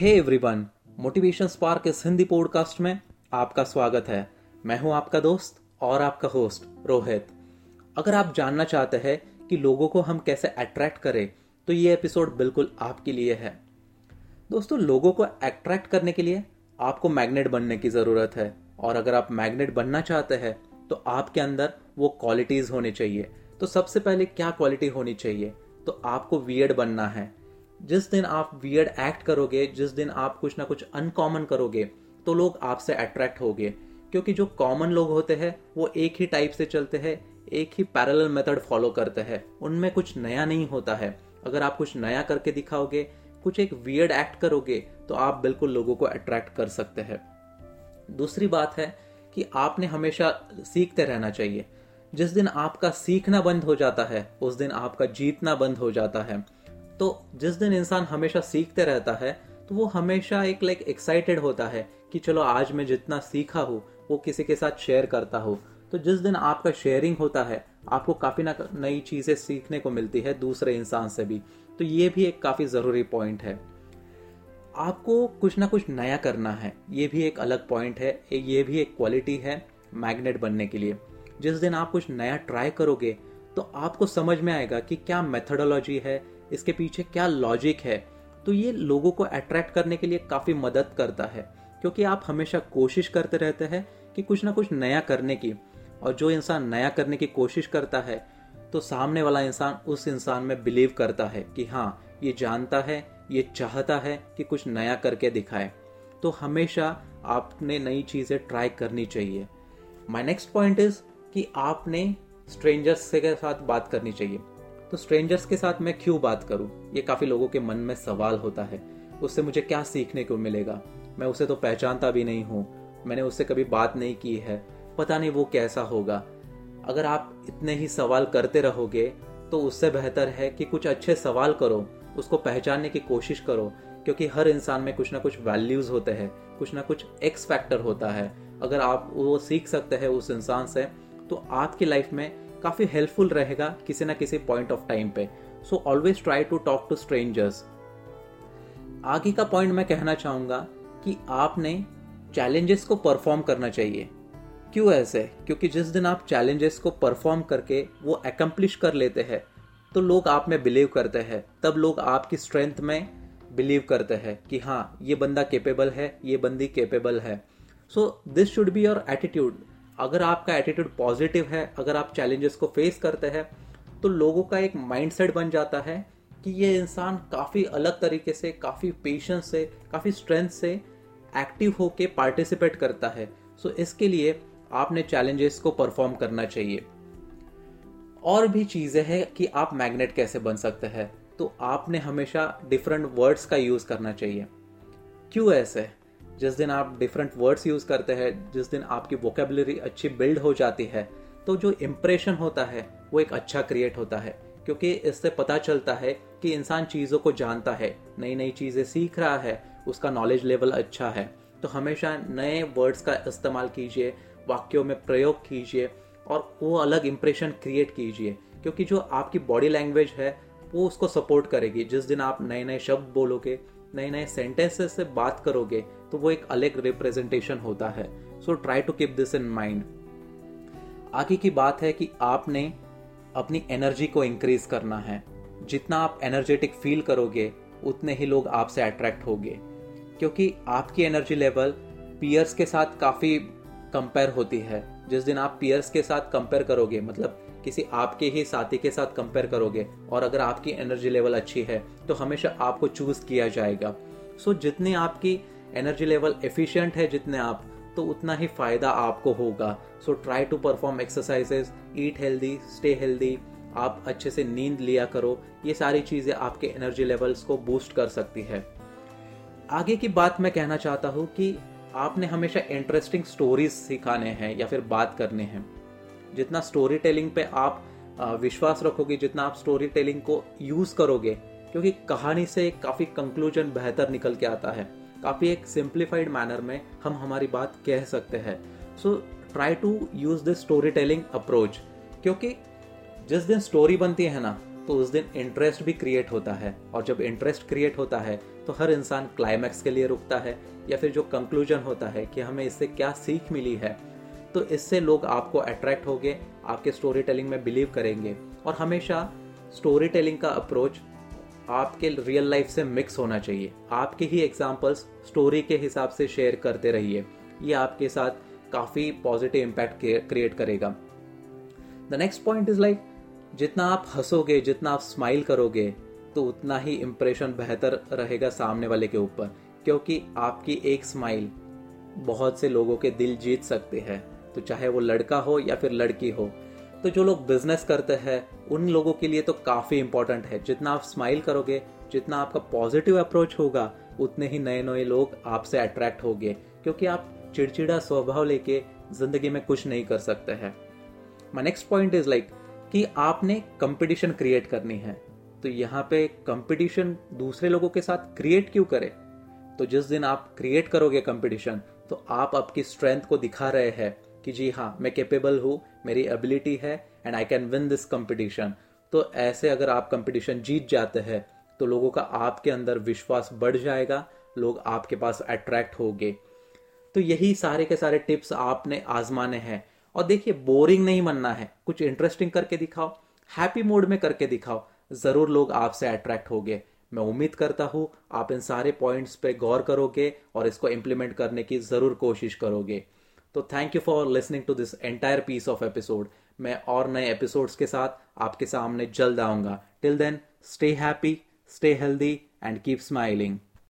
Hey everyone motivation spark इस Hindi podcast में आपका स्वागत है। मैं हूँ आपका दोस्त और आपका होस्ट रोहित। अगर आप जानना चाहते हैं कि लोगों को हम कैसे अट्रैक्ट करें तो ये एपिसोड बिल्कुल आपके लिए है। दोस्तों, लोगों को अट्रैक्ट करने के लिए आपको मैग्नेट बनने की ज़रूरत है। और अगर आप मैग्नेट बनना चाहते हैं तो आपके अंदर वो क्वालिटीज होनी चाहिए। तो सबसे पहले क्या क्वालिटी होनी चाहिए? तो आपको वियर्ड बनना है। जिस दिन आप वियर्ड एक्ट करोगे, जिस दिन आप कुछ ना कुछ अनकॉमन करोगे तो लोग आपसे अट्रैक्ट होगे। क्योंकि जो कॉमन लोग होते हैं, वो एक ही टाइप से चलते हैं, एक ही पैरेलल मेथड फॉलो करते हैं। उनमें कुछ नया नहीं होता है। अगर आप कुछ नया करके दिखाओगे, कुछ एक वियर्ड एक्ट करोगे तो आप बिल्कुल लोगों को अट्रैक्ट कर सकते हैं। दूसरी बात है कि आपने हमेशा सीखते रहना चाहिए। जिस दिन आपका सीखना बंद हो जाता है, उस दिन आपका जीतना बंद हो जाता है। तो जिस दिन इंसान हमेशा सीखते रहता है तो वो हमेशा एक लाइक एक्साइटेड होता है कि चलो आज मैं जितना सीखा हूँ, वो किसी के साथ शेयर करता हूँ। तो जिस दिन आपका शेयरिंग होता है, आपको काफ़ी ना, नई चीज़ें सीखने को मिलती है दूसरे इंसान से भी। तो ये भी एक काफ़ी ज़रूरी पॉइंट है। आपको कुछ ना कुछ नया करना है, ये भी एक अलग पॉइंट है, ये भी एक क्वालिटी है मैग्नेट बनने के लिए। जिस दिन आप कुछ नया ट्राई करोगे तो आपको समझ में आएगा कि क्या मेथडोलॉजी है इसके पीछे क्या लॉजिक है? तो ये लोगों को अट्रैक्ट करने के लिए काफ़ी मदद करता है, क्योंकि आप हमेशा कोशिश करते रहते हैं कि कुछ ना कुछ नया करने की। और जो इंसान नया करने की कोशिश करता है तो सामने वाला इंसान उस इंसान में बिलीव करता है कि हाँ ये जानता है, ये चाहता है कि कुछ नया करके दिखाए। तो हमेशा आपने नई चीज़ें ट्राई करनी चाहिए। माई नेक्स्ट पॉइंट इज़ कि आपने स्ट्रेंजर्स के साथ बात करनी चाहिए। तो स्ट्रेंजर्स के साथ मैं क्यों बात करूँ? ये काफ़ी लोगों के मन में सवाल होता है। उससे मुझे क्या सीखने को मिलेगा? मैं उसे तो पहचानता भी नहीं हूँ। मैंने उससे कभी बात नहीं की है। पता नहीं वो कैसा होगा। अगर आप इतने ही सवाल करते रहोगे तो उससे बेहतर है कि कुछ अच्छे सवाल करो। उसको पहचानने की कोशिश करो, क्योंकि हर इंसान में कुछ ना कुछ वैल्यूज़ होते हैं। कुछ ना कुछ एक्स फैक्टर होता है। अगर आप वो सीख सकते हैं उस इंसान से तो आपकी लाइफ में काफ़ी हेल्पफुल रहेगा किसी ना किसी पॉइंट ऑफ़ टाइम पे। So always try to talk to strangers आगे का पॉइंट मैं कहना चाहूँगा कि आपने चैलेंजेस को परफॉर्म करना चाहिए। क्यों ऐसे? क्योंकि जिस दिन आप चैलेंजेस को परफॉर्म करके वो अकम्प्लिश कर लेते हैं तो लोग आप में बिलीव करते हैं। तब लोग आपकी स्ट्रेंथ में बिलीव करते हैं कि हाँ ये बंदा केपेबल है, ये बंदी केपेबल है। So this should be your attitude अगर आपका एटीट्यूड पॉजिटिव है अगर आप चैलेंजेस को फेस करते हैं तो लोगों का एक माइंडसेट बन जाता है कि ये इंसान काफ़ी अलग तरीके से काफ़ी पेशेंस से काफ़ी स्ट्रेंथ से एक्टिव होके पार्टिसिपेट करता है। सो so, इसके लिए आपने चैलेंजेस को परफॉर्म करना चाहिए। और भी चीज़ें हैं कि आप मैग्नेट कैसे बन सकते हैं। तो आपने हमेशा डिफरेंट वर्ड्स का यूज़ करना चाहिए। क्यों ऐसे? जिस दिन आप डिफरेंट वर्ड्स यूज़ करते हैं, जिस दिन आपकी वोकेबलरी अच्छी बिल्ड हो जाती है तो जो इम्प्रेशन होता है, वो एक अच्छा क्रिएट होता है। क्योंकि इससे पता चलता है कि इंसान चीज़ों को जानता है नई नई चीज़ें सीख रहा है, उसका नॉलेज लेवल अच्छा है। तो हमेशा नए वर्ड्स का इस्तेमाल कीजिए, वाक्यों में प्रयोग कीजिए, और वो अलग इम्प्रेशन क्रिएट कीजिए। क्योंकि जो आपकी बॉडी लैंग्वेज है, वो उसको सपोर्ट करेगी। जिस दिन आप नए नए शब्द बोलोगे नए नए सेंटेंसेस से बात करोगे तो वो एक अलग रिप्रेजेंटेशन होता है। So try to keep this in mind आगे की बात है कि आपने अपनी एनर्जी को इंक्रीज करना है। जितना आप एनर्जेटिक फील करोगे उतने ही लोग आपसे अट्रैक्ट होंगे। क्योंकि आपकी एनर्जी लेवल पियर्स के साथ काफ़ी कंपेयर होती है। जिस दिन आप पियर्स के साथ कंपेयर करोगे मतलब किसी आपके ही साथी के साथ कंपेयर करोगे और अगर आपकी एनर्जी लेवल अच्छी है तो हमेशा आपको चूज़ किया जाएगा। सो so, जितनी आपकी एनर्जी लेवल एफिशिएंट है जितने आप तो उतना ही फ़ायदा आपको होगा। So try to perform exercises eat healthy stay healthy आप अच्छे से नींद लिया करो। ये सारी चीज़ें आपके एनर्जी लेवल्स को बूस्ट कर सकती है। आगे की बात मैं कहना चाहता हूँ कि आपने हमेशा इंटरेस्टिंग स्टोरीज सिखाने हैं या फिर बात करने हैं। जितना स्टोरी टेलिंग पे आप विश्वास रखोगे, जितना आप स्टोरी टेलिंग को यूज़ करोगे, क्योंकि कहानी से काफ़ी कंक्लूजन बेहतर निकल के आता है। काफ़ी एक सिंप्लीफाइड मैनर में हम हमारी बात कह सकते हैं। So try to use this story telling approach क्योंकि जिस दिन स्टोरी बनती है ना तो उस दिन इंटरेस्ट भी क्रिएट होता है। और जब इंटरेस्ट क्रिएट होता है तो हर इंसान क्लाइमैक्स के लिए रुकता है, या फिर जो कंक्लूजन होता है कि हमें इससे क्या सीख मिली है तो इससे लोग आपको अट्रैक्ट होंगे, आपके स्टोरी टेलिंग में बिलीव करेंगे। और हमेशा स्टोरी टेलिंग का अप्रोच आपके रियल लाइफ से मिक्स होना चाहिए। आपके ही एग्जाम्पल्स स्टोरी के हिसाब से शेयर करते रहिए। ये आपके साथ काफ़ी पॉजिटिव इम्पैक्ट क्रिएट करेगा। The next point is like जितना आप हंसोगे, जितना आप स्माइल करोगे तो उतना ही इम्प्रेशन बेहतर रहेगा सामने वाले के ऊपर। क्योंकि आपकी एक स्माइल बहुत से लोगों के दिल जीत सकते हैं। तो चाहे वो लड़का हो या फिर लड़की हो तो जो लोग बिज़नेस करते हैं, उन लोगों के लिए तो काफ़ी इंपॉर्टेंट है। जितना आप स्माइल करोगे, जितना आपका पॉजिटिव अप्रोच होगा, उतने ही नए नए लोग आपसे अट्रैक्ट होंगे। क्योंकि आप चिड़चिड़ा स्वभाव लेके ज़िंदगी में कुछ नहीं कर सकते हैं। My next point is like कि आपने कंपटीशन क्रिएट करनी है। तो यहाँ पे कंपटीशन दूसरे लोगों के साथ क्रिएट क्यों करे? तो जिस दिन आप क्रिएट करोगे कंपटीशन तो आप आपकी स्ट्रेंथ को दिखा रहे हैं। कि जी हाँ मैं कैपेबल हूँ, मेरी एबिलिटी है and I can win this competition तो ऐसे अगर आप कंपटीशन जीत जाते हैं तो लोगों का आपके अंदर विश्वास बढ़ जाएगा, लोग आपके पास अट्रैक्ट होंगे। तो यही सारे के सारे टिप्स आपने आजमाने हैं। और देखिए बोरिंग नहीं बनना है। कुछ इंटरेस्टिंग करके दिखाओ हैप्पी मोड में करके दिखाओ, ज़रूर लोग आपसे अट्रैक्ट होंगे। मैं उम्मीद करता हूँ, आप इन सारे पॉइंट्स पे गौर करोगे और इसको इम्प्लीमेंट करने की ज़रूर कोशिश करोगे। तो thank you for listening to this entire piece of episode मैं और नए एपिसोड्स के साथ आपके सामने जल्द आऊँगा. Till then stay happy stay healthy and keep smiling